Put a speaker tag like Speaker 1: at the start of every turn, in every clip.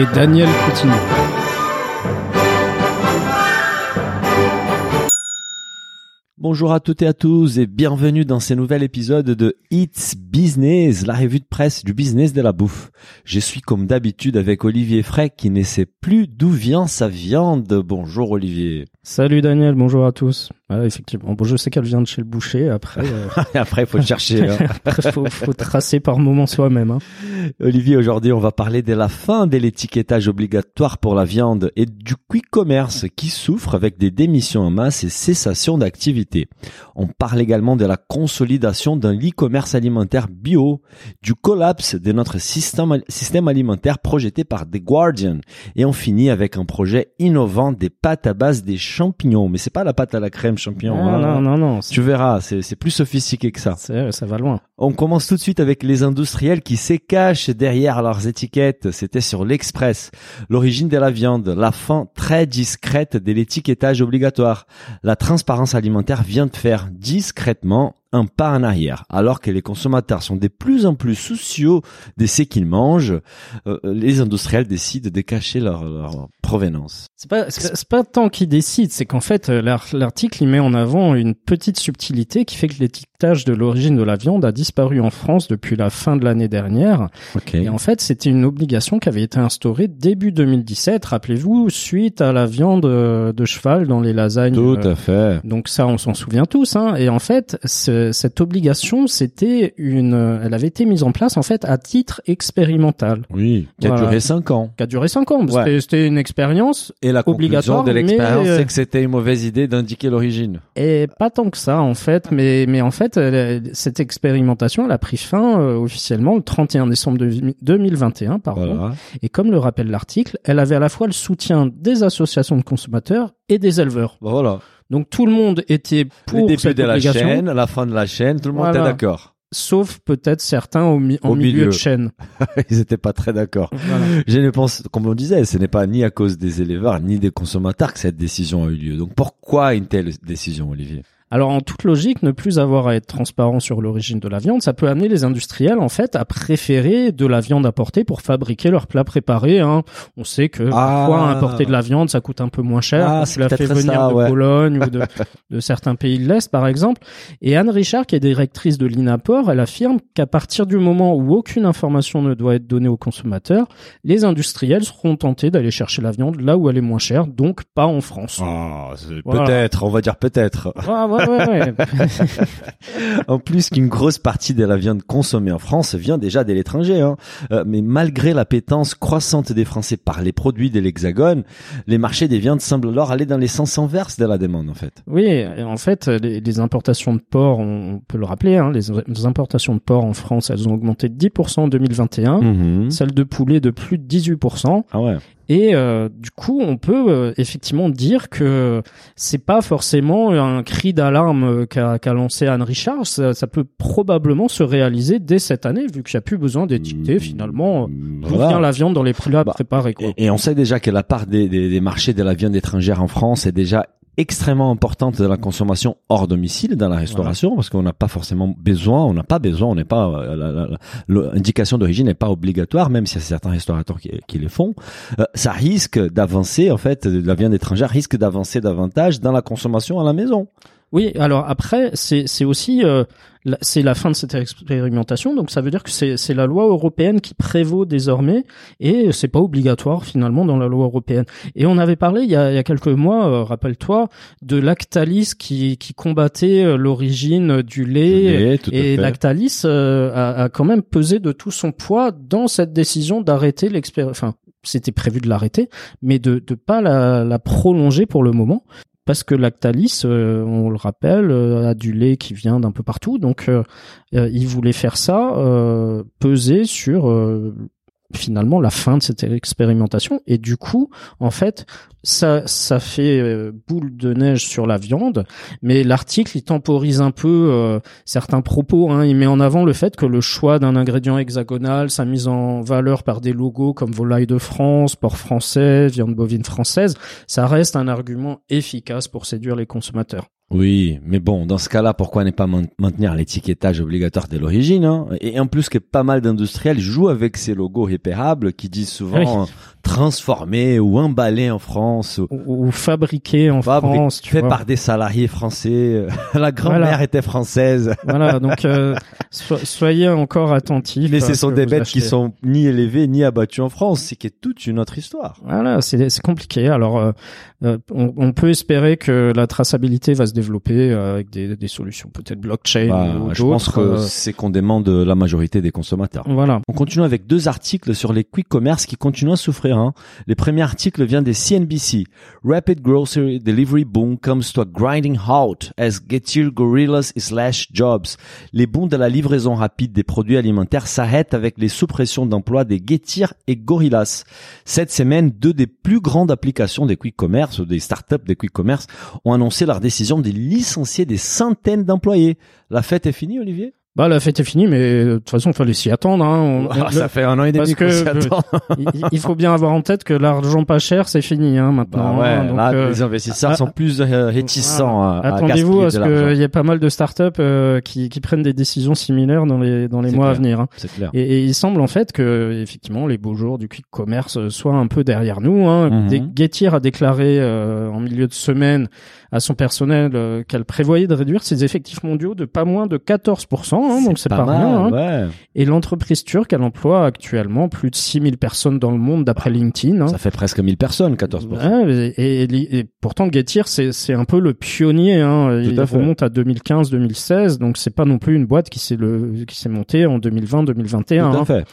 Speaker 1: Et Daniel Coutinho.
Speaker 2: Bonjour à toutes et à tous et bienvenue dans ce nouvel épisode de It's Business, la revue de presse du business de la bouffe. Je suis comme d'habitude avec Olivier Frey qui ne sait plus d'où vient sa viande. Bonjour Olivier.
Speaker 1: Salut Daniel, bonjour à tous. Ouais, effectivement, bon, je sais qu'elle vient de chez le boucher. Après, euh,
Speaker 2: Après, il faut chercher. hein.
Speaker 1: après faut, faut tracer par moment soi-même. Hein.
Speaker 2: Olivier, aujourd'hui, on va parler de la fin de l'étiquetage obligatoire pour la viande et du quick commerce qui souffre avec des démissions en masse et cessation d'activité. On parle également de la consolidation d'un e-commerce alimentaire bio, du collapse de notre système, système alimentaire projeté par The Guardian et on finit avec un projet innovant des pâtes à base des champignons. Mais c'est pas la pâte à la crème champignon.
Speaker 1: non,
Speaker 2: hein.
Speaker 1: non, non, non,
Speaker 2: Tu verras, c'est plus sophistiqué que ça.
Speaker 1: c'est- ça va loin.
Speaker 2: On commence tout de suite avec les industriels qui se cachent derrière leurs étiquettes. C'était sur l'Express. L'origine de la viande, la fin très discrète de l'étiquetage obligatoire. La transparence alimentaire vient de faire discrètement un pas en arrière. Alors que les consommateurs sont de plus en plus soucieux de ce qu'ils mangent, euh, les industriels décident de cacher leur, leur provenance.
Speaker 1: C'est pas, c'est pas- tant qui décide, c'est qu'en fait, euh, l'ar- l'article il met en avant une petite subtilité qui fait que l'étiquetage de l'origine de la viande a disparu en France depuis la fin de l'année dernière. Et en fait, c'était une obligation qui avait été instaurée début 2017, rappelez-vous, suite à la viande euh, de cheval dans les lasagnes.
Speaker 2: Tout
Speaker 1: euh,
Speaker 2: à fait.
Speaker 1: Donc ça, on s'en souvient tous. Hein. Et en fait, ce- cette obligation, c'était une, elle avait été mise en place en fait à titre expérimental,
Speaker 2: Oui. Qui a
Speaker 1: Voilà.
Speaker 2: duré cinq ans.
Speaker 1: qui a duré cinq ans.
Speaker 2: Ouais.
Speaker 1: C'était- une expérience
Speaker 2: Et la conclusion
Speaker 1: Obligatoire,
Speaker 2: de l'expérience,
Speaker 1: euh,
Speaker 2: c'est que c'était une mauvaise idée d'indiquer l'origine.
Speaker 1: et pas tant que ça en fait. Mais mais en fait, euh, cette expérimentation, elle a pris fin euh, officiellement le 31 décembre de- 2021, pardon.
Speaker 2: Voilà.
Speaker 1: Et comme le rappelle l'article, elle avait à la fois le soutien des associations de consommateurs et des éleveurs.
Speaker 2: Bon, Voilà.
Speaker 1: Donc tout le monde était pour
Speaker 2: le début
Speaker 1: cette
Speaker 2: de la
Speaker 1: obligation,
Speaker 2: chaîne, la fin de la chaîne, tout le monde
Speaker 1: Voilà.
Speaker 2: était d'accord.
Speaker 1: sauf peut-être certains au, mi- en
Speaker 2: Au
Speaker 1: milieu,
Speaker 2: milieu.
Speaker 1: de chaîne.
Speaker 2: Ils étaient pas très d'accord.
Speaker 1: Voilà.
Speaker 2: Je ne pense, comme on disait, ce n'est pas ni à cause des éleveurs ni des consommateurs que cette décision a eu lieu. Donc pourquoi une telle décision, Olivier?
Speaker 1: Alors en toute logique, ne plus avoir à être transparent sur l'origine de la viande, ça peut amener les industriels en fait à préférer de la viande importée pour fabriquer leurs plats préparés. Hein. On sait que
Speaker 2: Ah.
Speaker 1: parfois importer de la viande, ça coûte un peu moins cher.
Speaker 2: Ah,
Speaker 1: tu la
Speaker 2: peut-être
Speaker 1: venir
Speaker 2: ça,
Speaker 1: de
Speaker 2: ouais.
Speaker 1: Pologne ou de, de certains pays de l'Est par exemple. Et Anne Richard, qui est directrice de l'INAPOR, elle affirme qu'à partir du moment où aucune information ne doit être donnée aux consommateurs, les industriels seront tentés d'aller chercher la viande là où elle est moins chère, donc pas en France.
Speaker 2: Ah,
Speaker 1: Voilà.
Speaker 2: Peut-être, on va dire peut-être.
Speaker 1: Ah, ouais, ouais, ouais.
Speaker 2: En plus qu'une grosse partie de la viande consommée en France vient déjà de l'étranger. Hein. Euh, mais malgré l'appétence croissante des Français par les produits de l'Hexagone, les marchés des viandes semblent alors aller dans les sens inverses de la demande en fait.
Speaker 1: Oui, en fait, les, les importations de porc, on, peut le rappeler, hein, les, les importations de porc en France, elles ont augmenté de 10% en 2021,
Speaker 2: Mhm.
Speaker 1: celles de poulet de plus de 18%.
Speaker 2: Ah ouais.
Speaker 1: Et euh, du coup, on peut euh, effectivement dire que c'est pas forcément un cri d'alarme qu'a lancé Anne Richard. Ça, ça peut probablement se réaliser dès cette année, vu qu'il n'y a plus besoin d'étiqueter
Speaker 2: Mmh,
Speaker 1: finalement euh, d'où
Speaker 2: Voilà.
Speaker 1: vient la viande dans les plats
Speaker 2: Bah,
Speaker 1: préparés. Quoi.
Speaker 2: Et, et on sait déjà que la part des, des, des marchés de la viande étrangère en France est déjà extrêmement importante de la consommation hors domicile dans la restauration parce qu'on n'a pas forcément besoin, on n'a pas besoin, on n'est pas euh, l'indication d'origine n'est pas obligatoire même s'il y a certains restaurateurs qui, qui le font. Euh, ça risque d'avancer en fait, la viande étrangère risque d'avancer davantage dans la consommation à la maison.
Speaker 1: Oui, alors après, c'est aussi euh, la- c'est la fin de cette expérimentation, donc ça veut dire que c'est la loi européenne qui prévaut désormais et c'est pas obligatoire finalement dans la loi européenne. Et on avait parlé il y a, il y a quelques mois, euh, rappelle-toi, de Lactalis qui qui combattait euh, l'origine du lait. et. Lactalis euh, a, a quand même pesé de tout son poids dans cette décision d'arrêter l'expérience. Enfin, c'était prévu de l'arrêter, mais de de pas la, la prolonger pour le moment parce que Lactalis, euh, on le rappelle, euh, a du lait qui vient d'un peu partout, donc euh, il voulait faire ça, peser sur finalement la fin de cette expérimentation et du coup en fait ça ça fait euh, boule de neige sur la viande mais l'article il temporise un peu euh, certains propos hein. il met en avant le fait que le choix d'un ingrédient hexagonal sa mise en valeur par des logos comme volaille de France porc français viande bovine française ça reste un argument efficace pour séduire les consommateurs
Speaker 2: Oui, mais bon, dans ce cas-là, pourquoi ne pas maintenir l'étiquetage obligatoire de l'origine hein? Et en plus que pas mal d'industriels jouent avec ces logos repérables qui disent souvent euh, transformé ou emballé en France, ou
Speaker 1: fabriqué en
Speaker 2: fabri-
Speaker 1: France tu
Speaker 2: fait
Speaker 1: vois.
Speaker 2: par des salariés français. La grand-mère
Speaker 1: Voilà.
Speaker 2: était française.
Speaker 1: voilà donc euh, so- soyez encore attentifs
Speaker 2: Mais ce sont des bêtes qui sont ni élevées ni abattues en France. C'est qui est toute une autre histoire.
Speaker 1: Voilà, c'est compliqué. Alors, euh, euh, on, on peut espérer que la traçabilité va se développer euh, avec des, des solutions peut-être blockchain
Speaker 2: Bah,
Speaker 1: ou
Speaker 2: je pense que
Speaker 1: euh,
Speaker 2: c'est qu'on demande la majorité des consommateurs.
Speaker 1: voilà.
Speaker 2: On continue avec deux articles sur les quick commerce qui continuent à souffrir. Hein. Le premier article vient des CNBC. Rapid grocery delivery boom comes to a grinding halt as Getir Gorillas slash jobs. Les bons de la livraison rapide des produits alimentaires s'arrêtent avec les suppressions d'emplois des Getir et Gorillas. Cette semaine, deux des plus grandes applications des quick commerce ou des startups des quick commerce ont annoncé leur décision de licencier des centaines d'employés. La fête est finie, Olivier?
Speaker 1: Bah, la fête est finie, mais euh, de toute façon, il fallait s'y attendre. Hein. On-
Speaker 2: Ah, Ça fait un an et demi
Speaker 1: parce
Speaker 2: qu'on
Speaker 1: que-
Speaker 2: s'y attend.
Speaker 1: il, faut bien avoir en tête que l'argent pas cher, c'est fini hein,
Speaker 2: Bah
Speaker 1: maintenant.
Speaker 2: ouais,
Speaker 1: hein. Donc,
Speaker 2: là,
Speaker 1: euh,
Speaker 2: les investisseurs
Speaker 1: ah,
Speaker 2: sont plus euh, réticents à, à
Speaker 1: Attendez-vous à ce qu'il y ait pas mal de startups euh, qui, qui prennent des décisions similaires dans les dans les
Speaker 2: C'est
Speaker 1: mois à venir. hein.
Speaker 2: C'est clair.
Speaker 1: Et, et il semble en fait que effectivement les beaux jours du quick commerce soient un peu derrière nous. Hein.
Speaker 2: Mhm.
Speaker 1: Getir a déclaré euh, en milieu de semaine à son personnel qu'elle prévoyait de réduire ses effectifs mondiaux de pas moins de 14%, hein, donc c'est pas,
Speaker 2: mal,
Speaker 1: rien. hein.
Speaker 2: ouais.
Speaker 1: Et l'entreprise turque, elle emploie actuellement plus de 6000 personnes dans le monde d'après LinkedIn. hein.
Speaker 2: Ça fait presque 1000 personnes, 14%.
Speaker 1: Ouais, et, et- et pourtant Getir c'est un peu le pionnier hein.
Speaker 2: Tout
Speaker 1: il
Speaker 2: à fait.
Speaker 1: remonte à 2015 2016 donc c'est pas non plus une boîte qui s'est montée en 2020 2021
Speaker 2: Tout à fait.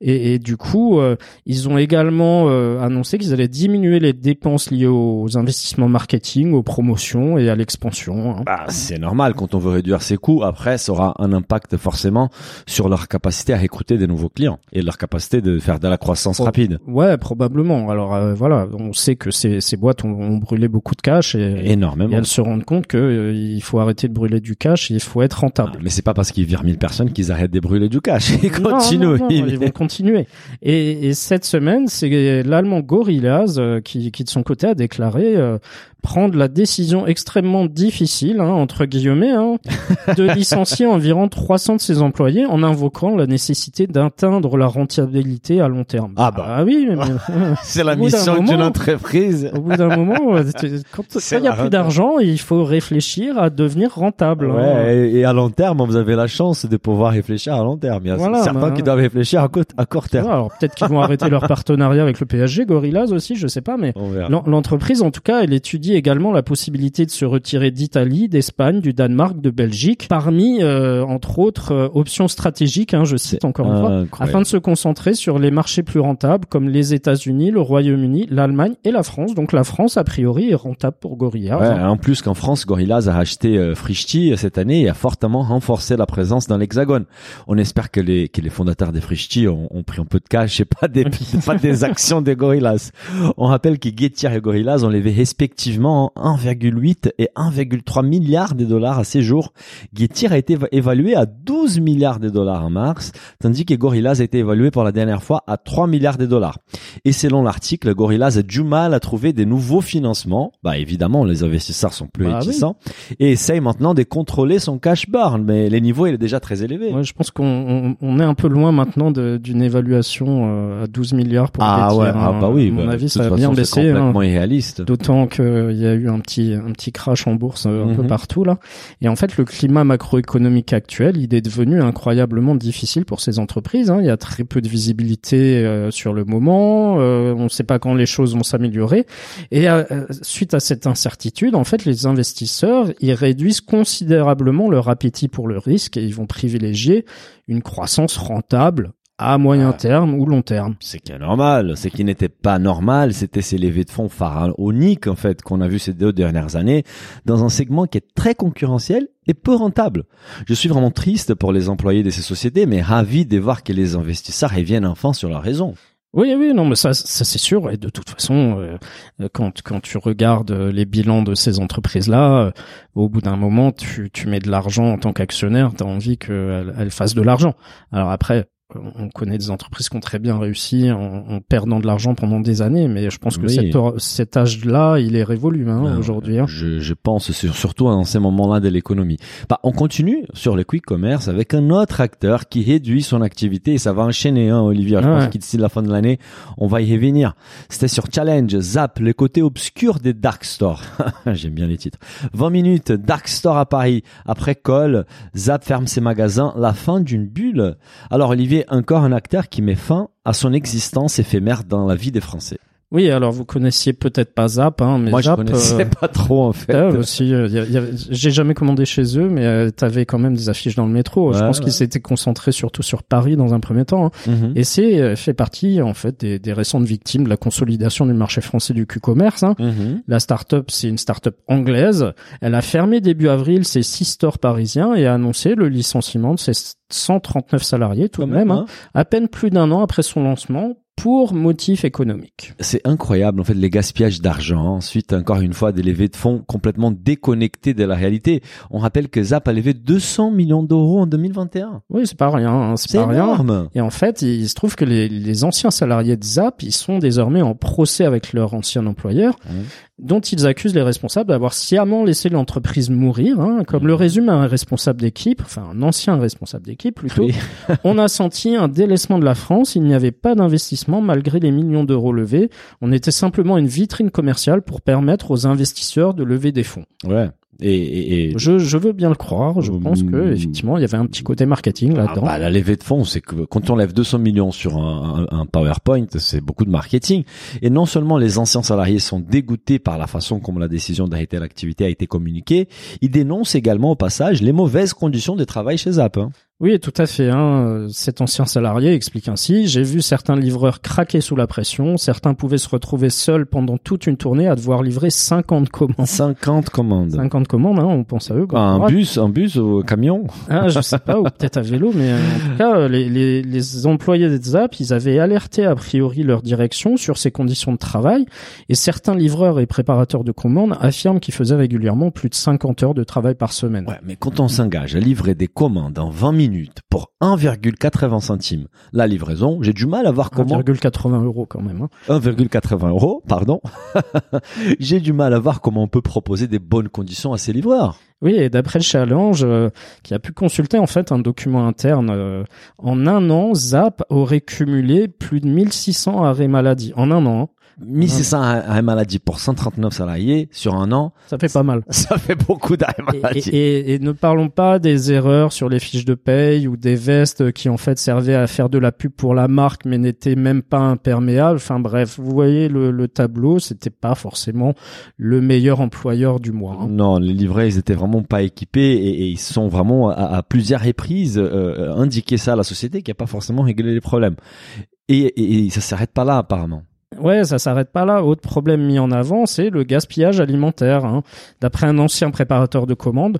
Speaker 1: Et, et du coup euh, ils ont également euh, annoncé qu'ils allaient diminuer les dépenses liées aux investissements marketing aux promotions et à l'expansion hein.
Speaker 2: Bah, c'est normal quand on veut réduire ses coûts. Après, ça aura un impact forcément sur leur capacité à recruter des nouveaux clients et leur capacité de faire de la croissance
Speaker 1: Oh.
Speaker 2: rapide.
Speaker 1: ouais probablement alors euh, voilà on sait que ces, ces boîtes ont, ont brûlé beaucoup de cash et, et
Speaker 2: Énormément.
Speaker 1: elles se rendent compte que euh, il faut arrêter de brûler du cash et il faut être rentable
Speaker 2: Ah, mais c'est pas parce qu'ils virent 1000 personnes qu'ils arrêtent de brûler du cash. Ils continuent.
Speaker 1: non, non,
Speaker 2: Ils-
Speaker 1: ils vont Et, et cette semaine, c'est l'allemand Gorillaz euh, qui, qui de son côté a déclaré euh, prendre la décision extrêmement difficile, hein, entre guillemets, hein, de licencier environ 300 de ses employés en invoquant la nécessité d'atteindre la rentabilité à long terme.
Speaker 2: Ah bah.
Speaker 1: oui, mais,
Speaker 2: C'est la mission d'une entreprise.
Speaker 1: au bout d'un moment, quand il y a plus d'argent, il faut réfléchir à devenir rentable. hein.
Speaker 2: Ouais, et, et à long terme, vous avez la chance de pouvoir réfléchir à long terme. Il y a
Speaker 1: Voilà,
Speaker 2: certains
Speaker 1: bah,
Speaker 2: qui doivent réfléchir à, court- à court terme.
Speaker 1: alors peut-être qu'ils vont arrêter leur partenariat avec le PSG, Gorillaz aussi, je sais pas, mais L'entreprise, en tout cas, elle étudie également la possibilité de se retirer d'Italie, d'Espagne, du Danemark, de Belgique, parmi, euh, entre autres, euh, options stratégiques, hein, je cite encore une fois, afin de se concentrer sur les marchés plus rentables comme les États-Unis, le Royaume-Uni, l'Allemagne et la France. Donc la France, a priori, est rentable pour Gorillaz.
Speaker 2: Ouais,
Speaker 1: hein.
Speaker 2: en plus qu'en France, Gorillaz a acheté euh, Frishti euh, cette année et a fortement renforcé la présence dans l'Hexagone. On espère que les que les fondateurs des Frishti ont, ont pris un peu de cash et pas des pas des actions des Gorillaz. On rappelle que Getir et Gorillaz ont levé respectivement 1,8 et 1,3 milliards de dollars à ces jours. Getir a été éva- évalué à 12 milliards de dollars en mars, tandis que Gorillaz a été évalué pour la dernière fois à 3 milliards de dollars. Et selon l'article, Gorillaz a du mal à trouver des nouveaux financements. Bah évidemment, les investisseurs sont plus
Speaker 1: Bah oui.
Speaker 2: réticents et essaye maintenant de contrôler son cash burn, mais les niveaux il est déjà très élevé.
Speaker 1: Ouais, je pense qu'on on, on est un peu loin maintenant d'une évaluation euh, à 12 milliards pour
Speaker 2: ah
Speaker 1: Getir,
Speaker 2: ouais,
Speaker 1: hein.
Speaker 2: ah bah oui.
Speaker 1: À mon
Speaker 2: bah,
Speaker 1: avis, ça a bien
Speaker 2: façon,
Speaker 1: baissé. hein.
Speaker 2: complètement irréaliste.
Speaker 1: Qu'il y a eu un petit un petit crash en bourse euh, un peu
Speaker 2: Mhm.
Speaker 1: partout là. Et en fait, le climat macroéconomique actuel, il est devenu incroyablement difficile pour ces entreprises. hein. Il y a très peu de visibilité euh, sur le moment. euh, on ne sait pas quand les choses vont s'améliorer. Et euh, euh, suite à cette incertitude, en fait, les investisseurs ils réduisent considérablement leur appétit pour le risque et ils vont privilégier une croissance rentable à moyen terme ou long terme.
Speaker 2: C'est qui est normal. Ce qui n'était pas normal, c'était ces levées de fonds pharaoniques, en fait, qu'on a vu ces deux dernières années, dans un segment qui est très concurrentiel et peu rentable. Je suis vraiment triste pour les employés de ces sociétés, mais ravi de voir que les investisseurs reviennent enfin sur leur raison.
Speaker 1: Oui, oui, non, mais ça, ça c'est sûr. Et de toute façon, euh, quand quand tu regardes les bilans de ces entreprises-là, euh, au bout d'un moment, tu tu mets de l'argent en tant qu'actionnaire, tu as envie qu'elles elles fassent de l'argent. Alors après, on connaît des entreprises qui ont très bien réussi en, en perdant de l'argent pendant des années, mais je pense que
Speaker 2: Oui.
Speaker 1: cet, cet âge-là, il est révolu hein, aujourd'hui. hein.
Speaker 2: Je, je pense sur- surtout dans ces moments-là de l'économie. Bah, on continue sur le quick commerce avec un autre acteur qui réduit son activité et ça va enchaîner, hein, Olivier. Je
Speaker 1: Ah
Speaker 2: pense
Speaker 1: ouais.
Speaker 2: qu'ici la fin de l'année, on va y revenir. C'était sur Challenge, Zap, le côté obscur des dark stores. J'aime bien les titres. 20 minutes, dark store à Paris. Après Call, Zap ferme ses magasins. La fin d'une bulle. Alors Olivier, encore un acteur qui met fin à son existence éphémère dans la vie des Français.
Speaker 1: Oui, alors vous connaissiez peut-être pas Zap, hein, mais
Speaker 2: Moi, je
Speaker 1: Zap,
Speaker 2: connaissais
Speaker 1: euh,
Speaker 2: pas trop en fait.
Speaker 1: Aussi, euh, j'ai jamais commandé chez eux, mais euh, t'avais quand même des affiches dans le métro. Je pense
Speaker 2: ouais.
Speaker 1: qu'ils s'étaient concentrés surtout sur Paris dans un premier temps. hein.
Speaker 2: Mhm.
Speaker 1: Et c'est euh, fait partie en fait des, des récentes victimes de la consolidation du marché français du Q-commerce. hein.
Speaker 2: Mhm.
Speaker 1: La start-up, c'est une start-up anglaise. Elle a fermé début avril ses six stores parisiens et a annoncé le licenciement de ses 139 salariés tout
Speaker 2: Quand
Speaker 1: de même,
Speaker 2: hein,
Speaker 1: à peine plus d'un an après son lancement pour motif économique.
Speaker 2: C'est incroyable, en fait, les gaspillages d'argent. Ensuite, encore une fois, des levées de fonds complètement déconnectées de la réalité. On rappelle que Zap a levé 200 millions d'euros en 2021.
Speaker 1: Oui, c'est pas rien, hein, c'est pas rien.
Speaker 2: énorme.
Speaker 1: Et en fait, il se trouve que les, les anciens salariés de Zap, ils sont désormais en procès avec leur ancien employeur, dont ils accusent les responsables d'avoir sciemment laissé l'entreprise mourir. hein. comme le résume un responsable d'équipe, enfin un ancien responsable d'équipe plutôt,
Speaker 2: Oui.
Speaker 1: on a senti un délaissement de la France. Il n'y avait pas d'investissement malgré les millions d'euros levés. On était simplement une vitrine commerciale pour permettre aux investisseurs de lever des fonds.
Speaker 2: Ouais. Et, et, et-
Speaker 1: Je, je veux bien le croire. Je pense que
Speaker 2: Mm.
Speaker 1: effectivement, il y avait un petit côté marketing
Speaker 2: Ah,
Speaker 1: là-dedans.
Speaker 2: bah, la levée de fonds, c'est que quand on lève 200 millions sur un, un- un PowerPoint, c'est beaucoup de marketing. Et non seulement les anciens salariés sont dégoûtés par la façon comme la décision d'arrêter l'activité a été communiquée, ils dénoncent également au passage les mauvaises conditions de travail chez Zap. hein.
Speaker 1: Oui, tout à fait. Hein. Cet ancien salarié explique ainsi J'ai vu certains livreurs craquer sous la pression. Certains pouvaient se retrouver seuls pendant toute une tournée à devoir livrer 50 commandes.
Speaker 2: 50 commandes.
Speaker 1: 50 commandes, hein, on pense à eux.
Speaker 2: un bus, un bus au camion.
Speaker 1: Ah, je sais pas, ou peut-être à vélo, mais en tout cas, les, les, les employés des ZAP, ils avaient alerté a priori leur direction sur ces conditions de travail, et certains livreurs et préparateurs de commandes affirment qu'ils faisaient régulièrement plus de 50 heures de travail par semaine.
Speaker 2: Ouais, mais quand on s'engage à livrer des commandes en 20 minutes pour 1,80 centimes la livraison, j'ai du mal à voir comment
Speaker 1: 1,80 euros quand même. Hein.
Speaker 2: 1,80 euros, pardon. j'ai du mal à voir comment on peut proposer des bonnes conditions à ces livreurs.
Speaker 1: Oui, et d'après le challenge, euh, qui a pu consulter en fait un document interne, euh, en un an, Zap aurait cumulé plus de 1600 arrêts maladie. En un an, hein.
Speaker 2: 1600 arrêts maladie pour 139 salariés sur un an,
Speaker 1: ça fait pas mal.
Speaker 2: ça fait beaucoup d'arrêts
Speaker 1: Et,
Speaker 2: maladie.
Speaker 1: et- et- et ne parlons pas des erreurs sur les fiches de paye ou des vestes qui en fait servaient à faire de la pub pour la marque mais n'étaient même pas imperméables. Enfin bref, vous voyez le, le tableau, c'était pas forcément le meilleur employeur du mois. hein.
Speaker 2: Non, les livrets, ils étaient vraiment pas équipés et, et ils sont vraiment à, à plusieurs reprises euh, indiqué ça à la société qui a pas forcément réglé les problèmes. Et, et, et ça s'arrête pas là apparemment.
Speaker 1: Ouais, ça s'arrête pas là. Autre problème mis en avant, c'est le gaspillage alimentaire. hein. D'après un ancien préparateur de commandes,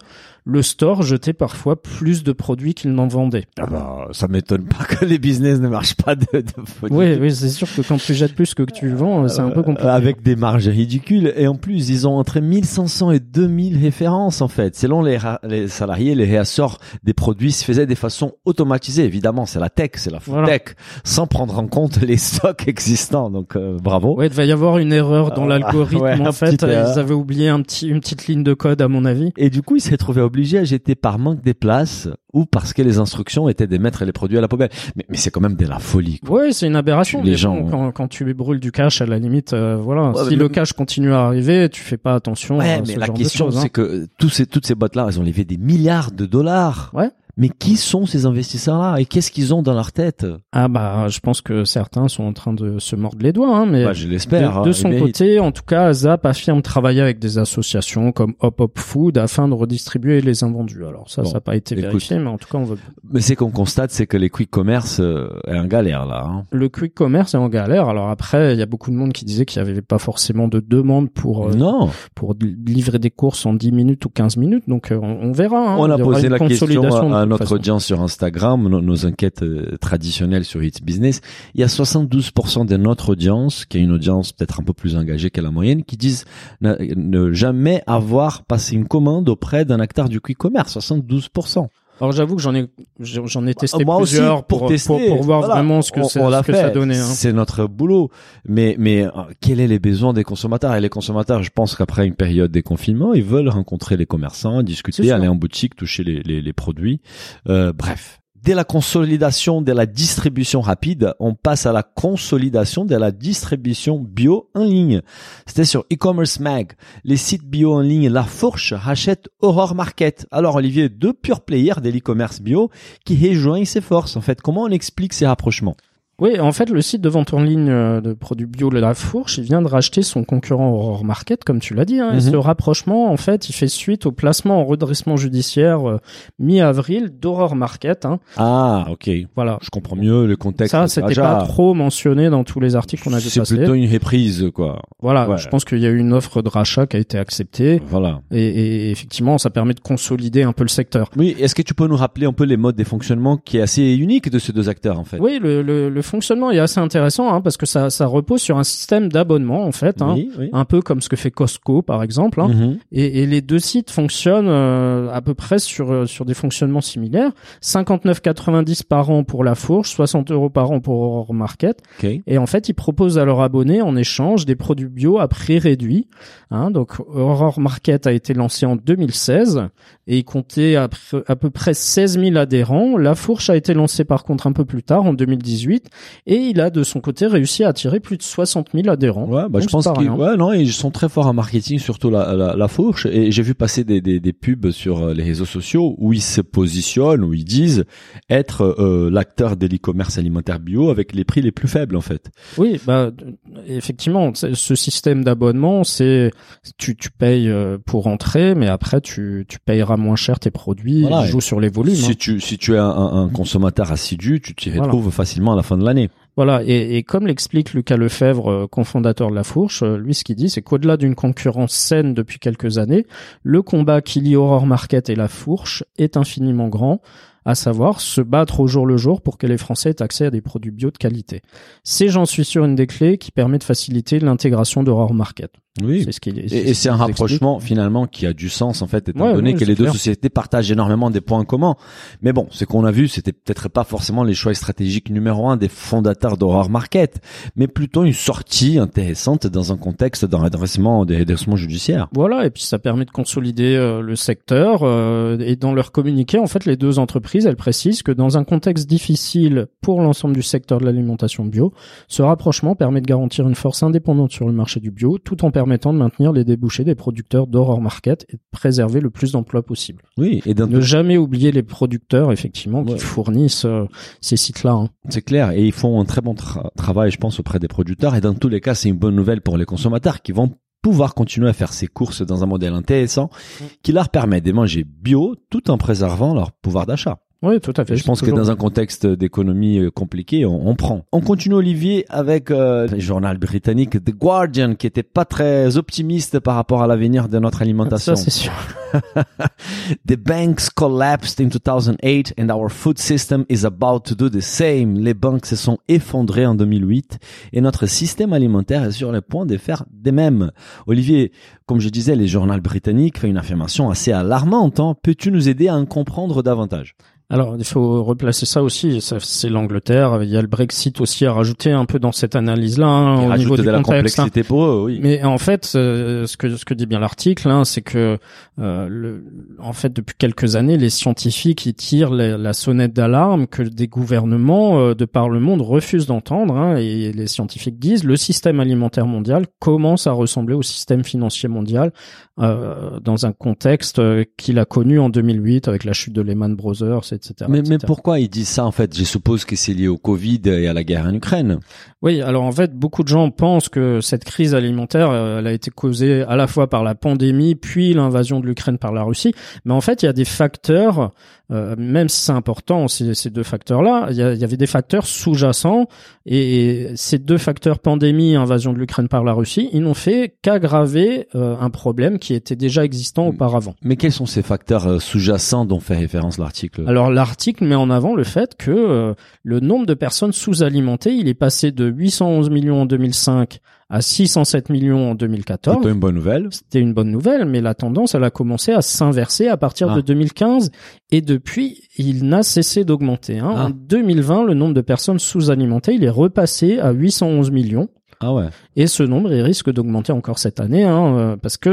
Speaker 1: le store jetait parfois plus de produits qu'il n'en vendait.
Speaker 2: Ah bah, ça m'étonne pas que les business ne marchent pas de, de
Speaker 1: Oui, oui, c'est sûr que quand tu jettes plus que que tu vends, c'est un peu compliqué.
Speaker 2: Euh, Avec des marges ridicules. Et en plus, ils ont entre 1500 et 2000 références, en fait. Selon les, les salariés, les réassorts des produits se faisaient de façon automatisée. Évidemment, c'est la tech, c'est la food
Speaker 1: Voilà.
Speaker 2: tech, sans prendre en compte les stocks existants. Donc, euh, bravo.
Speaker 1: Ouais, il devait y avoir une erreur dans
Speaker 2: Ah,
Speaker 1: l'algorithme.
Speaker 2: ouais,
Speaker 1: en fait,
Speaker 2: petit
Speaker 1: ils avaient oublié un petit, une petite ligne de code, à mon avis.
Speaker 2: Et du coup, il s'est trouvé obligé à jeter par manque des places ou parce que les instructions étaient de mettre les produits à la poubelle. Mais, mais c'est quand même de la folie. quoi.
Speaker 1: Ouais, c'est une aberration.
Speaker 2: Les
Speaker 1: mais
Speaker 2: gens,
Speaker 1: bon, quand, quand tu brûles du cash, à la limite, euh, voilà.
Speaker 2: Ouais,
Speaker 1: si
Speaker 2: mais
Speaker 1: le
Speaker 2: le-
Speaker 1: cash continue à arriver, tu fais pas attention
Speaker 2: Ouais,
Speaker 1: à
Speaker 2: mais
Speaker 1: ce
Speaker 2: la
Speaker 1: genre
Speaker 2: question,
Speaker 1: de choses. hein.
Speaker 2: c'est que tous ces, toutes ces boîtes-là, elles ont levé des milliards de dollars.
Speaker 1: Ouais.
Speaker 2: Mais qui sont ces investisseurs-là et qu'est-ce qu'ils ont dans leur tête?
Speaker 1: Ah bah, je pense que certains sont en train de se mordre les doigts, hein, mais
Speaker 2: bah, Je l'espère.
Speaker 1: de,
Speaker 2: hein,
Speaker 1: son
Speaker 2: mais-
Speaker 1: côté, en tout cas, Zap affirme travailler avec des associations comme Hop Hop Food afin de redistribuer les invendus. Alors ça,
Speaker 2: Bon,
Speaker 1: ça n'a pas été
Speaker 2: écoute.
Speaker 1: vérifié, mais en tout cas, on veut.
Speaker 2: Mais c'est qu'on constate, c'est que les quick commerce euh, est en galère là. hein.
Speaker 1: Le quick commerce est en galère. Alors après, il y a beaucoup de monde qui disait qu'il n'y avait pas forcément de demande pour euh,
Speaker 2: non,
Speaker 1: pour li- livrer des courses en 10 minutes ou 15 minutes. Donc euh, on, on verra. hein.
Speaker 2: on a posé la question à, notre
Speaker 1: façon.
Speaker 2: audience sur Instagram, nos, nos enquêtes euh, traditionnelles sur It's Business. Il y a 72% de notre audience, qui est une audience peut-être un peu plus engagée que la moyenne, qui disent ne, ne jamais avoir passé une commande auprès d'un acteur du quick commerce. 72%.
Speaker 1: Alors j'avoue que j'en ai j'en ai testé
Speaker 2: Moi aussi,
Speaker 1: plusieurs
Speaker 2: pour,
Speaker 1: pour,
Speaker 2: tester,
Speaker 1: pour, pour voir
Speaker 2: Voilà.
Speaker 1: vraiment ce que,
Speaker 2: On-
Speaker 1: ce que ça donnait. Hein.
Speaker 2: C'est notre boulot. Mais mais euh, quels sont les besoins des consommateurs? Et les consommateurs, je pense qu'après une période des confinements, ils veulent rencontrer les commerçants, discuter, aller en boutique, toucher les les, les produits. Euh, bref. Dès la consolidation de la distribution rapide, on passe à la consolidation de la distribution bio en ligne. C'était sur e-commerce mag. Les sites bio en ligne La Fourche rachètent Aurore Market. Alors Olivier, deux pure players de l'e-commerce bio qui rejoignent ses forces. En fait, comment on explique ces rapprochements?
Speaker 1: Oui, en fait, le site de vente en ligne euh, de produits bio La Fourche, il vient de racheter son concurrent Aurore Market, comme tu l'as dit. Hein, et
Speaker 2: Mhm.
Speaker 1: ce rapprochement, en fait, il fait suite au placement en redressement judiciaire euh, mi-avril d'Aurore Market. Hein.
Speaker 2: Ah, ok.
Speaker 1: Voilà.
Speaker 2: Je comprends mieux le contexte.
Speaker 1: Ça, c'était pas trop mentionné dans tous les articles qu'on a vu
Speaker 2: C'est plutôt une reprise, quoi.
Speaker 1: Voilà,
Speaker 2: Ouais.
Speaker 1: je pense qu'il y a eu une offre de rachat qui a été acceptée.
Speaker 2: Voilà.
Speaker 1: Et, et effectivement, ça permet de consolider un peu le secteur.
Speaker 2: Oui, est-ce que tu peux nous rappeler un peu les modes des fonctionnements qui est assez unique de ces deux acteurs, en fait?
Speaker 1: Oui, le, le, le fonctionnement est assez intéressant hein, parce que ça, ça repose sur un système d'abonnement en fait, hein,
Speaker 2: Oui, oui.
Speaker 1: un peu comme ce que fait Costco par exemple. Hein.
Speaker 2: Mhm.
Speaker 1: Et, et les deux sites fonctionnent euh, à peu près sur euh, sur des fonctionnements similaires. 59,90 par an pour la fourche, 60 euros par an pour Aurore Market.
Speaker 2: Ok.
Speaker 1: Et en fait, ils proposent à leurs abonnés en échange des produits bio à prix réduit. Hein, donc Aurore Market a été lancé en 2016 et il comptait à, à peu près 16 000 adhérents. La fourche a été lancée par contre un peu plus tard, en 2018, et il a de son côté réussi à attirer plus de 60 000 adhérents.
Speaker 2: Ouais, bah,
Speaker 1: Donc,
Speaker 2: je pense qu'ils ouais, non, ils sont très forts en marketing, surtout la, la, la fourche. Et j'ai vu passer des, des, des pubs sur euh, les réseaux sociaux où ils se positionnent, où ils disent être euh, l'acteur de l'e-commerce alimentaire bio avec les prix les plus faibles, en fait.
Speaker 1: Oui, bah effectivement, ce système d'abonnement, c'est tu tu payes euh, pour entrer, mais après tu tu payeras moins cher tes produits.
Speaker 2: Voilà,
Speaker 1: il joue sur les volumes.
Speaker 2: Si
Speaker 1: hein.
Speaker 2: tu si tu es un, consommateur assidu, tu t'y
Speaker 1: Voilà.
Speaker 2: retrouves facilement à la fin de
Speaker 1: Voilà, et, et comme l'explique Lucas Lefebvre, euh, cofondateur de La Fourche, euh, lui ce qu'il dit, c'est qu'au-delà d'une concurrence saine depuis quelques années, le combat qui lie Aurore Market et La Fourche est infiniment grand, à savoir se battre au jour le jour pour que les Français aient accès à des produits bio de qualité. C'est, j'en suis sûr, une des clés qui permet de faciliter l'intégration d'Aurore Market.
Speaker 2: Oui.
Speaker 1: C'est ce qu'il
Speaker 2: Et, et c'est un rapprochement finalement qui a du sens en fait, étant
Speaker 1: Ouais,
Speaker 2: donné
Speaker 1: ouais,
Speaker 2: que les deux sociétés partagent énormément des points communs. Mais bon, ce qu'on a vu, c'était peut-être pas forcément les choix stratégiques numéro un des fondateurs d'Aurore Market, mais plutôt une sortie intéressante dans un contexte d'un redressement, des redressements judiciaires.
Speaker 1: Voilà, et puis ça permet de consolider euh, le secteur. euh, et dans leur communiqué, en fait, les deux entreprises, elles précisent que dans un contexte difficile pour l'ensemble du secteur de l'alimentation bio, ce rapprochement permet de garantir une force indépendante sur le marché du bio, tout en permettant de maintenir les débouchés des producteurs d'Aurore Market et de préserver le plus d'emplois possible.
Speaker 2: Oui, et d'un
Speaker 1: Ne jamais oublier les producteurs, effectivement, qui fournissent euh, ces sites-là. hein.
Speaker 2: C'est clair, et ils font un très bon tra- travail, je pense, auprès des producteurs. Et dans tous les cas, c'est une bonne nouvelle pour les consommateurs qui vont pouvoir continuer à faire ces courses dans un modèle intéressant qui leur permet de manger bio tout en préservant leur pouvoir d'achat.
Speaker 1: Oui, tout à fait.
Speaker 2: Je pense que dans un contexte d'économie euh, compliqué, on, on prend. On continue Olivier avec euh, le journal britannique The Guardian qui était pas très optimiste par rapport à l'avenir de notre alimentation.
Speaker 1: Ça, c'est sûr.
Speaker 2: The banks collapsed in 2008 and our food system is about to do the same. Les banques se sont effondrées en 2008 et notre système alimentaire est sur le point de faire de même. Olivier, comme je disais, les journal britanniques fait une affirmation assez alarmante. hein. Peux-tu nous aider à en comprendre davantage?
Speaker 1: Alors, il faut replacer ça aussi. C'est l'Angleterre. Il y a le Brexit aussi à rajouter un peu dans cette analyse-là hein, au niveau
Speaker 2: de
Speaker 1: du
Speaker 2: la
Speaker 1: contexte. hein.
Speaker 2: complexité pour eux, oui.
Speaker 1: Mais en fait, euh, ce que ce que dit bien l'article, hein, c'est que euh, le, en fait depuis quelques années, les scientifiques ils tirent la, la sonnette d'alarme que des gouvernements euh, de par le monde refusent d'entendre. Hein, et les scientifiques disent le système alimentaire mondial commence à ressembler au système financier mondial, euh, dans un contexte euh, qu'il a connu en 2008 avec la chute de Lehman Brothers, etc.
Speaker 2: Mais,
Speaker 1: etc.
Speaker 2: mais pourquoi ils disent ça en fait? Je suppose que c'est lié au Covid et à la guerre en Ukraine.
Speaker 1: Oui, alors en fait, beaucoup de gens pensent que cette crise alimentaire, euh, elle a été causée à la fois par la pandémie, puis l'invasion de l'Ukraine par la Russie. Mais en fait, il y a des facteurs, euh, même si c'est important, ces, ces deux facteurs-là, il y, avait des facteurs sous-jacents. Et ces deux facteurs, pandémie et invasion de l'Ukraine par la Russie, ils n'ont fait qu'aggraver euh, un problème qui était déjà existant auparavant.
Speaker 2: Mais quels sont ces facteurs euh, sous-jacents dont fait référence l'article?
Speaker 1: Alors l'article met en avant le fait que euh, le nombre de personnes sous-alimentées, il est passé de 811 millions en 2005 à 607 millions en 2014.
Speaker 2: Plutôt une bonne nouvelle.
Speaker 1: C'était une bonne nouvelle, mais la tendance, elle a commencé à s'inverser à partir
Speaker 2: Ah.
Speaker 1: de 2015 et depuis, il n'a cessé d'augmenter. Hein.
Speaker 2: Ah.
Speaker 1: En 2020, le nombre de personnes sous-alimentées, il est repassé à 811 millions.
Speaker 2: Ah ouais.
Speaker 1: Et ce nombre, il risque d'augmenter encore cette année, hein, euh, parce que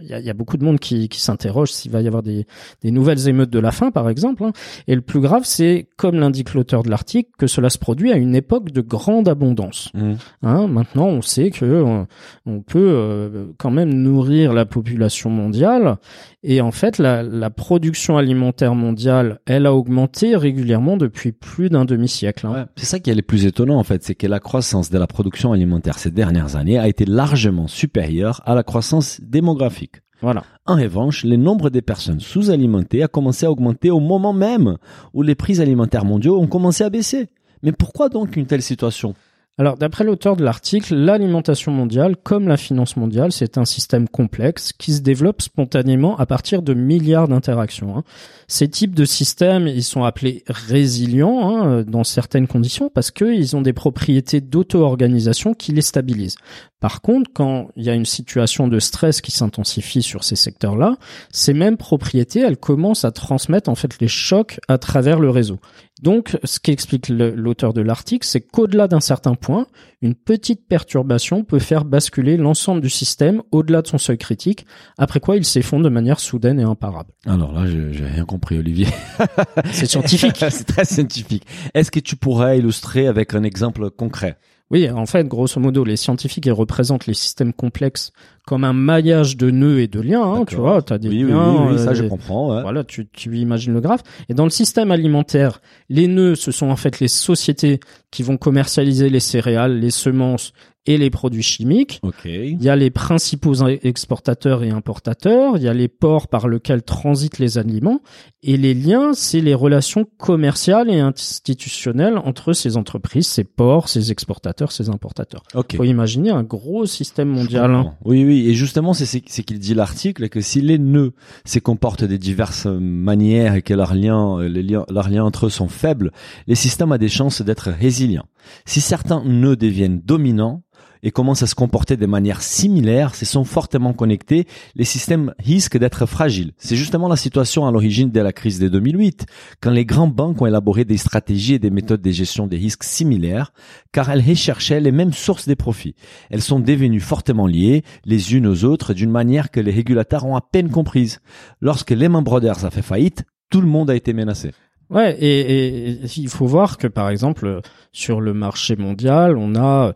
Speaker 1: il y a, il y a beaucoup de monde qui, qui s'interroge s'il va y avoir des, des nouvelles émeutes de la faim, par exemple. hein. Et le plus grave, c'est, comme l'indique l'auteur de l'article, que cela se produit à une époque de grande abondance.
Speaker 2: Mm.
Speaker 1: Hein, maintenant, on sait que euh, on peut euh, quand même nourrir la population mondiale. Et en fait, la, la production alimentaire mondiale, elle a augmenté régulièrement depuis plus d'un demi-siècle. hein.
Speaker 2: Ouais. C'est ça qui est le plus étonnant en fait, c'est que la croissance de la production alimentaire ces dernières années a été largement supérieure à la croissance démographique.
Speaker 1: Voilà.
Speaker 2: En revanche, le nombre des personnes sous-alimentées a commencé à augmenter au moment même où les prix alimentaires mondiaux ont commencé à baisser. Mais pourquoi donc une telle situation?
Speaker 1: Alors, d'après l'auteur de l'article, l'alimentation mondiale, comme la finance mondiale, c'est un système complexe qui se développe spontanément à partir de milliards d'interactions. hein. Ces types de systèmes, ils sont appelés résilients hein, dans certaines conditions parce qu'ils ont des propriétés d'auto-organisation qui les stabilisent. Par contre, quand il y a une situation de stress qui s'intensifie sur ces secteurs-là, ces mêmes propriétés, elles commencent à transmettre en fait les chocs à travers le réseau. Donc, ce qu'explique l'auteur de l'article, c'est qu'au-delà d'un certain point, une petite perturbation peut faire basculer l'ensemble du système au-delà de son seuil critique, après quoi il s'effondre de manière soudaine et imparable.
Speaker 2: Alors là, j'ai rien compris, Olivier.
Speaker 1: C'est scientifique.
Speaker 2: c'est très scientifique. Est-ce que tu pourrais illustrer avec un exemple concret?
Speaker 1: Oui, en fait, grosso modo, les scientifiques ils représentent les systèmes complexes comme un maillage de nœuds et de liens. Hein, tu vois, t'as des
Speaker 2: Oui, oui,
Speaker 1: liens.
Speaker 2: oui, oui, ça
Speaker 1: euh,
Speaker 2: je
Speaker 1: des-
Speaker 2: comprends. ouais.
Speaker 1: Voilà, tu, tu imagines le graphe. Et dans le système alimentaire, les nœuds, ce sont en fait les sociétés qui vont commercialiser les céréales, les semences et les produits chimiques. Il y a les principaux exportateurs et importateurs, il y a les ports par lesquels transitent les aliments, et les liens, c'est les relations commerciales et institutionnelles entre ces entreprises, ces ports, ces exportateurs, ces importateurs.
Speaker 2: Ok.
Speaker 1: faut imaginer un gros système mondial. hein.
Speaker 2: Comprends. Oui, et justement, c'est c'est qu'il dit l'article que si les nœuds se comportent de diverses manières et que leurs liens, liens, leurs liens entre eux sont faibles, les systèmes ont des chances d'être résilients. Si certains nœuds deviennent dominants et commencent à se comporter de manière similaire, se sont fortement connectés, les systèmes risquent d'être fragiles. C'est justement la situation à l'origine de la crise de 2008, quand les grands banques ont élaboré des stratégies et des méthodes de gestion des risques similaires, car elles recherchaient les mêmes sources des profits. Elles sont devenues fortement liées les unes aux autres d'une manière que les régulateurs ont à peine comprise. Lorsque Lehman Brothers a fait faillite, tout le monde a été menacé.
Speaker 1: Ouais, et, il faut voir que par exemple sur le marché mondial, on a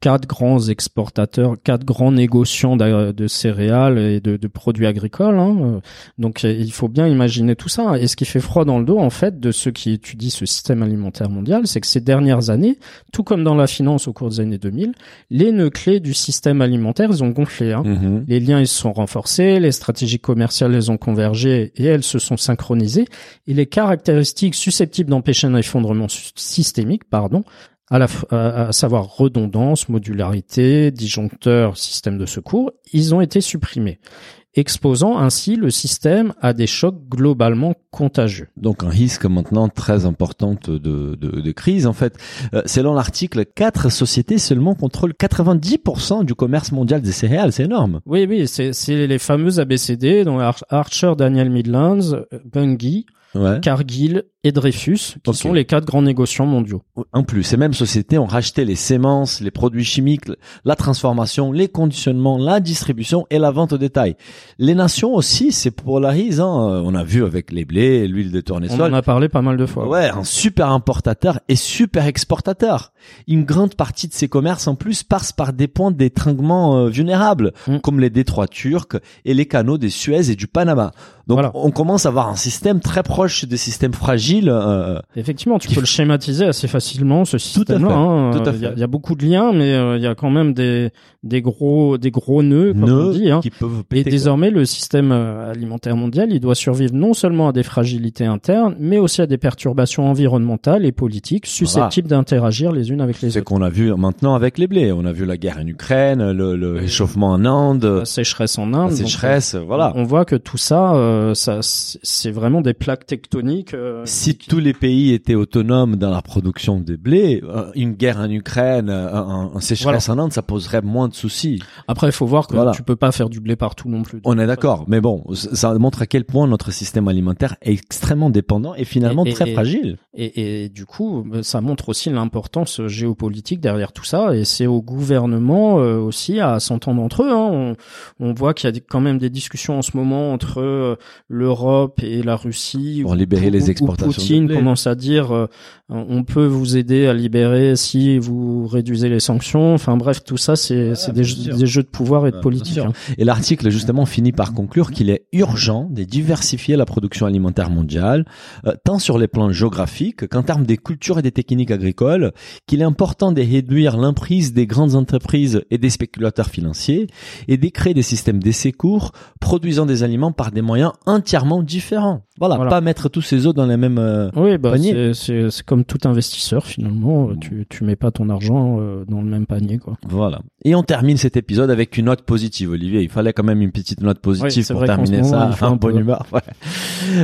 Speaker 1: quatre grands exportateurs, quatre grands négociants de, de céréales et de, de produits agricoles. hein. Euh, Donc euh, il faut bien imaginer tout ça. Et ce qui fait froid dans le dos en fait de ceux qui étudient ce système alimentaire mondial, c'est que ces dernières années, tout comme dans la finance au cours des années 2000, les nœuds clés du système alimentaire ils ont gonflé. Hein.
Speaker 2: Mhm.
Speaker 1: Les liens ils se sont renforcés, les stratégies commerciales elles ont convergé et elles se sont synchronisées. Et les caractéristiques susceptibles d'empêcher un effondrement sy- systémique, pardon, à, la, savoir redondance, modularité, disjoncteur, système de secours, ils ont été supprimés, exposant ainsi le système à des chocs globalement contagieux.
Speaker 2: Donc un risque maintenant très important de, de, de crise. En fait, Euh, selon l'article, quatre sociétés seulement contrôlent 90% du commerce mondial des céréales. C'est énorme.
Speaker 1: Oui, oui, c'est les fameux ABCD, dont Ar- Archer, Daniel Midlands,
Speaker 2: Ouais.
Speaker 1: Cargill et Dreyfus, qui sont les quatre grands négociants mondiaux.
Speaker 2: En plus, ces mêmes sociétés ont racheté les sémences, les produits chimiques, la transformation, les conditionnements, la distribution et la vente au détail. Les nations aussi se polarisent. Hein. On a vu avec les blés, l'huile de
Speaker 1: On
Speaker 2: tournesol.
Speaker 1: en a parlé pas mal de fois.
Speaker 2: Ouais, un super importateur et super exportateur. Une grande partie de ces commerces en plus passe par des points d'étranglement euh, vulnérables,
Speaker 1: Mm.
Speaker 2: comme les détroits turcs et les canaux des Suez et du Panama. Donc
Speaker 1: Voilà.
Speaker 2: on commence à avoir un système très proche des systèmes fragiles. euh,
Speaker 1: Effectivement, tu peux
Speaker 2: f-
Speaker 1: le schématiser assez facilement ce système-là. hein.
Speaker 2: tout à
Speaker 1: Euh, Il y, a-
Speaker 2: fait.
Speaker 1: il y a beaucoup de liens, mais euh, il y a quand même des des gros des gros nœuds, comme on dit. Hein.
Speaker 2: qui peuvent
Speaker 1: Et
Speaker 2: quoi.
Speaker 1: désormais, le système euh, alimentaire mondial, il doit survivre non seulement à des fragilités internes, mais aussi à des perturbations environnementales et politiques susceptibles d'interagir les unes avec les
Speaker 2: C'est
Speaker 1: autres.
Speaker 2: qu'on a vu maintenant avec les blés. On a vu la guerre en Ukraine, le, le réchauffement en Inde,
Speaker 1: La sécheresse en Inde.
Speaker 2: la sécheresse,
Speaker 1: euh,
Speaker 2: voilà.
Speaker 1: On voit que tout ça, euh, ça c'est c'est vraiment des plaques tectoniques. euh,
Speaker 2: Si
Speaker 1: qui-
Speaker 2: tous les pays étaient autonomes dans la production des blés, euh, une guerre en Ukraine, euh, un, un sécheresse en Inde, ça poserait moins de soucis.
Speaker 1: Après, il faut voir que
Speaker 2: Voilà.
Speaker 1: tu peux pas faire du blé partout non plus.
Speaker 2: On est d'accord, mais bon, ça montre à quel point notre système alimentaire est extrêmement dépendant et finalement
Speaker 1: Et- et-
Speaker 2: très
Speaker 1: et-
Speaker 2: fragile.
Speaker 1: Et, du coup, ça montre aussi l'importance géopolitique derrière tout ça. Et c'est au gouvernement euh, aussi à s'entendre entre eux. hein. On, on voit qu'il y a quand même des discussions en ce moment entre euh, l'Europe et la Russie.
Speaker 2: Pour
Speaker 1: où-
Speaker 2: libérer
Speaker 1: où-
Speaker 2: les
Speaker 1: où
Speaker 2: exportations de
Speaker 1: Poutine commence à dire euh, on peut vous aider à libérer si vous réduisez les sanctions. Enfin bref, tout ça, c'est c'est des, jeux-
Speaker 2: sûr.
Speaker 1: des jeux de pouvoir et de politique. hein.
Speaker 2: Et l'article justement finit par conclure qu'il est urgent de diversifier la production alimentaire mondiale, euh, tant sur les plans géographiques qu'en termes des cultures et des techniques agricoles, qu'il est important de réduire l'emprise des grandes entreprises et des spéculateurs financiers et de créer des systèmes d'essai courts produisant des aliments par des moyens entièrement différents. Voilà,
Speaker 1: Voilà.
Speaker 2: pas mettre tous ces œufs dans les mêmes... euh,
Speaker 1: Oui, bah,
Speaker 2: panier.
Speaker 1: c'est- comme tout investisseur finalement. Tu tu mets pas ton argent euh, dans le même panier quoi.
Speaker 2: Voilà. Et on termine cet épisode avec une note positive, Olivier. Il fallait quand même une petite note positive pour terminer ça
Speaker 1: un
Speaker 2: bonne
Speaker 1: peu.
Speaker 2: humeur. Ouais.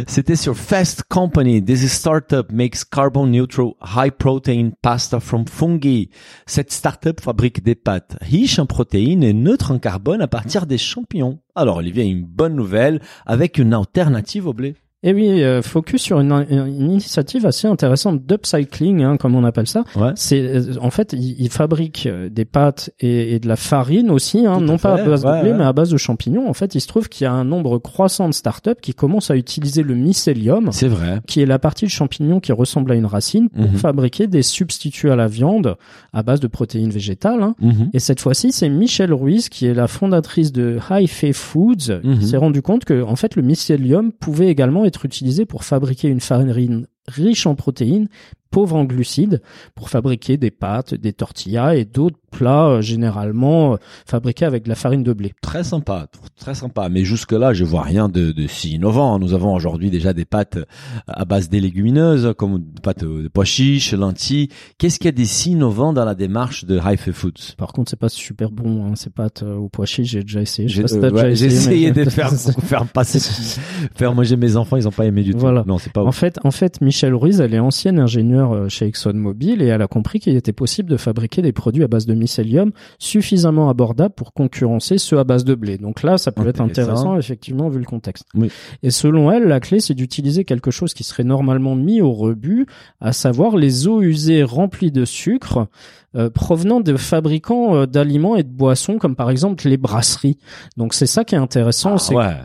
Speaker 2: C'était sur Fast Company. This startup makes carbon neutral high protein pasta from fungi. Cette startup fabrique des pâtes riches en protéines et neutres en carbone à partir des champignons. Alors Olivier, une bonne nouvelle avec une alternative au blé.
Speaker 1: Et oui, euh, focus sur une, une initiative assez intéressante d'upcycling, hein, comme on appelle ça.
Speaker 2: Ouais.
Speaker 1: C'est euh, en fait, ils, ils fabriquent euh, des pâtes et, et de la farine aussi, hein,
Speaker 2: à
Speaker 1: non pas
Speaker 2: fait,
Speaker 1: à base
Speaker 2: ouais,
Speaker 1: de blé,
Speaker 2: ouais.
Speaker 1: mais à base de champignons. En fait, il se trouve qu'il y a un nombre croissant de startups qui commencent à utiliser le mycélium,
Speaker 2: C'est vrai.
Speaker 1: qui est la partie du champignon qui ressemble à une racine, pour
Speaker 2: Mhm.
Speaker 1: fabriquer des substituts à la viande à base de protéines végétales. hein.
Speaker 2: Mhm.
Speaker 1: Et cette fois-ci, c'est Michelle Ruiz, qui est la fondatrice de High Fae Foods,
Speaker 2: Mhm.
Speaker 1: qui s'est rendu compte que, en fait, le mycélium pouvait également être utilisé pour fabriquer une farine riche en protéines, pauvre en glucides, pour fabriquer des pâtes, des tortillas et d'autres plats euh, généralement euh, fabriqués avec de la farine de blé.
Speaker 2: Très sympa, très sympa. Mais jusque-là, je vois rien de, de si innovant. Nous avons aujourd'hui déjà des pâtes à base des légumineuses, comme des pâtes de pois chiches, lentilles. Qu'est-ce qu'il y a de si innovant dans la démarche de High Foods?
Speaker 1: Par contre, c'est pas super bon, hein, ces pâtes euh, au pois chiches, j'ai déjà essayé.
Speaker 2: J'ai
Speaker 1: si déjà essayé,
Speaker 2: essayé
Speaker 1: mais-
Speaker 2: de faire faire passer, faire manger mes enfants. Ils ont pas aimé du tout.
Speaker 1: Voilà.
Speaker 2: Non, c'est pas.
Speaker 1: En fait, en fait, Michelle Ruiz, elle est ancienne ingénieure euh, chez ExxonMobil et elle a compris qu'il était possible de fabriquer des produits à base de mycélium suffisamment abordables pour concurrencer ceux à base de blé. Donc là, ça peut être
Speaker 2: Intéressant.
Speaker 1: effectivement, vu le contexte.
Speaker 2: Oui.
Speaker 1: Et selon elle, la clé, c'est d'utiliser quelque chose qui serait normalement mis au rebut, à savoir les eaux usées remplies de sucre euh, provenant de fabricants euh, d'aliments et de boissons, comme par exemple les brasseries. Donc c'est ça qui est intéressant,
Speaker 2: Ah,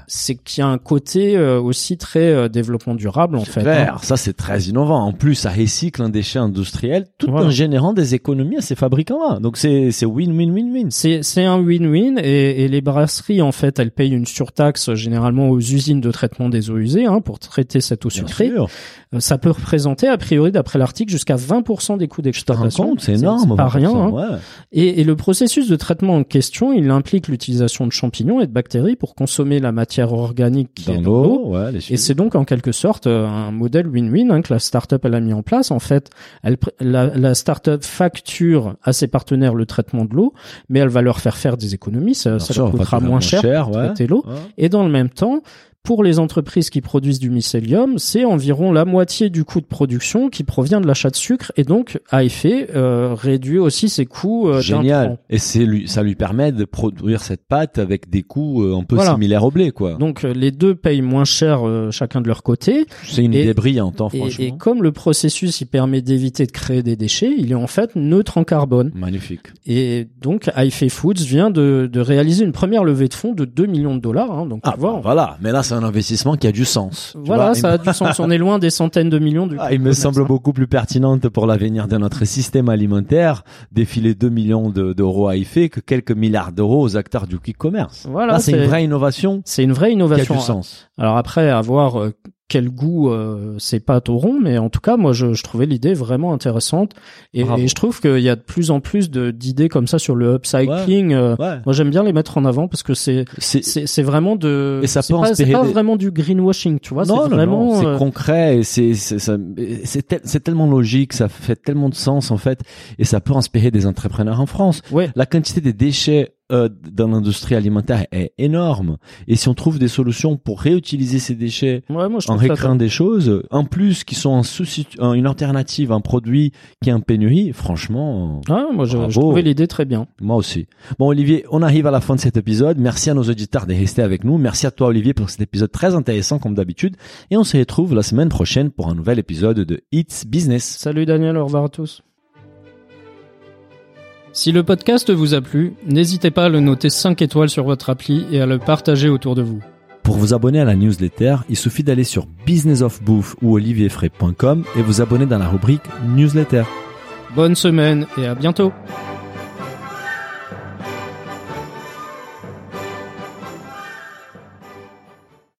Speaker 1: c'est
Speaker 2: ouais.
Speaker 1: qu'il y a un côté euh, aussi très développement durable en fait. hein.
Speaker 2: Clair, ça c'est très innovant. En plus, ça recycle un déchet industriel tout
Speaker 1: Voilà.
Speaker 2: en générant des économies à ces fabricants-là. Donc c'est c'est win-win-win-win.
Speaker 1: C'est c'est un win-win et, et les brasseries en fait elles payent une surtaxe généralement aux usines de traitement des eaux usées hein, pour traiter cette eau
Speaker 2: Bien
Speaker 1: sucrée.
Speaker 2: sûr.
Speaker 1: Euh, Ça peut représenter a priori d'après l'article jusqu'à 20% des coûts d'exploitation.
Speaker 2: c'est énorme.
Speaker 1: Pas rien.
Speaker 2: 20%,
Speaker 1: hein.
Speaker 2: ouais.
Speaker 1: Et, et le processus de traitement en question, il implique l'utilisation de champignons et de bactéries pour consommer la matière organique qui est
Speaker 2: Dans
Speaker 1: dans l'eau.
Speaker 2: ouais,
Speaker 1: Et c'est donc en quelque sorte euh, un modèle win-win hein, que la startup elle a mis en place. En fait, elle, la, la startup facture à ses partenaires le traitement de l'eau, mais elle va leur faire faire des économies. Ça, leur coûtera moins cher, de
Speaker 2: ouais.
Speaker 1: traiter l'eau.
Speaker 2: Ouais.
Speaker 1: Et dans le même temps, Pour les entreprises qui produisent du mycélium, c'est environ la moitié du coût de production qui provient de l'achat de sucre et donc à effet euh, réduit aussi ses coûts euh,
Speaker 2: Génial. Et c'est lui, ça lui permet de produire cette pâte avec des coûts euh, un peu
Speaker 1: Voilà.
Speaker 2: similaires au blé, quoi.
Speaker 1: Donc euh, les deux payent moins cher euh, chacun de leur côté.
Speaker 2: C'est une
Speaker 1: et-
Speaker 2: idée brillante, hein, franchement.
Speaker 1: et comme le processus il permet d'éviter de créer des déchets, il est en fait neutre en carbone.
Speaker 2: Magnifique.
Speaker 1: Et donc iFay Foods vient de, de réaliser une première levée de fonds de 2 millions de dollars. hein, donc
Speaker 2: Ah, voilà. Mais là, c'est un investissement qui a du sens.
Speaker 1: Voilà, ça a du sens. On est loin des centaines de millions du
Speaker 2: Ah, il me semble beaucoup plus pertinente pour l'avenir de notre système alimentaire défiler 2 millions de- d'euros à IFE que quelques milliards d'euros aux acteurs du quick commerce.
Speaker 1: Voilà,
Speaker 2: Là, c'est une vraie innovation
Speaker 1: C'est une vraie
Speaker 2: qui a
Speaker 1: innovation.
Speaker 2: du sens.
Speaker 1: Alors après, à voir euh, quel goût euh, ces pâtes auront, mais en tout cas, moi, je, je trouvais l'idée vraiment intéressante. Et, je trouve qu'il y a de plus en plus d'idées comme ça sur le upcycling. euh,
Speaker 2: Ouais.
Speaker 1: Moi, j'aime bien les mettre en avant parce que c'est
Speaker 2: C'est
Speaker 1: vraiment de
Speaker 2: Et ça peut
Speaker 1: pas, c'est pas
Speaker 2: des-
Speaker 1: vraiment du greenwashing, tu vois.
Speaker 2: non,
Speaker 1: vraiment
Speaker 2: non, c'est
Speaker 1: euh,
Speaker 2: concret et c'est tel- c'est tellement logique, ça fait tellement de sens en fait et ça peut inspirer des entrepreneurs en France.
Speaker 1: ouais.
Speaker 2: La quantité des déchets euh, dans l'industrie alimentaire est énorme et si on trouve des solutions pour réutiliser ces déchets
Speaker 1: Ouais, moi je
Speaker 2: en récréant des choses, en plus qui sont un souci, un- une alternative, un produit qui est en pénurie, franchement,
Speaker 1: Ah, moi je, je trouvais l'idée très bien.
Speaker 2: moi aussi. Bon Olivier, on arrive à la fin de cet épisode. Merci à nos auditeurs de rester avec nous. Merci à toi Olivier pour cet épisode très intéressant comme d'habitude. Et on se retrouve la semaine prochaine pour un nouvel épisode de It's Business.
Speaker 1: Salut Daniel, au revoir à tous. Si le podcast vous a plu, n'hésitez pas à le noter 5 étoiles sur votre appli et à le partager autour de vous.
Speaker 2: Pour vous abonner à la newsletter, il suffit d'aller sur businessofbouffe ou olivierfray.com et vous abonner dans la rubrique newsletter.
Speaker 1: Bonne semaine et à bientôt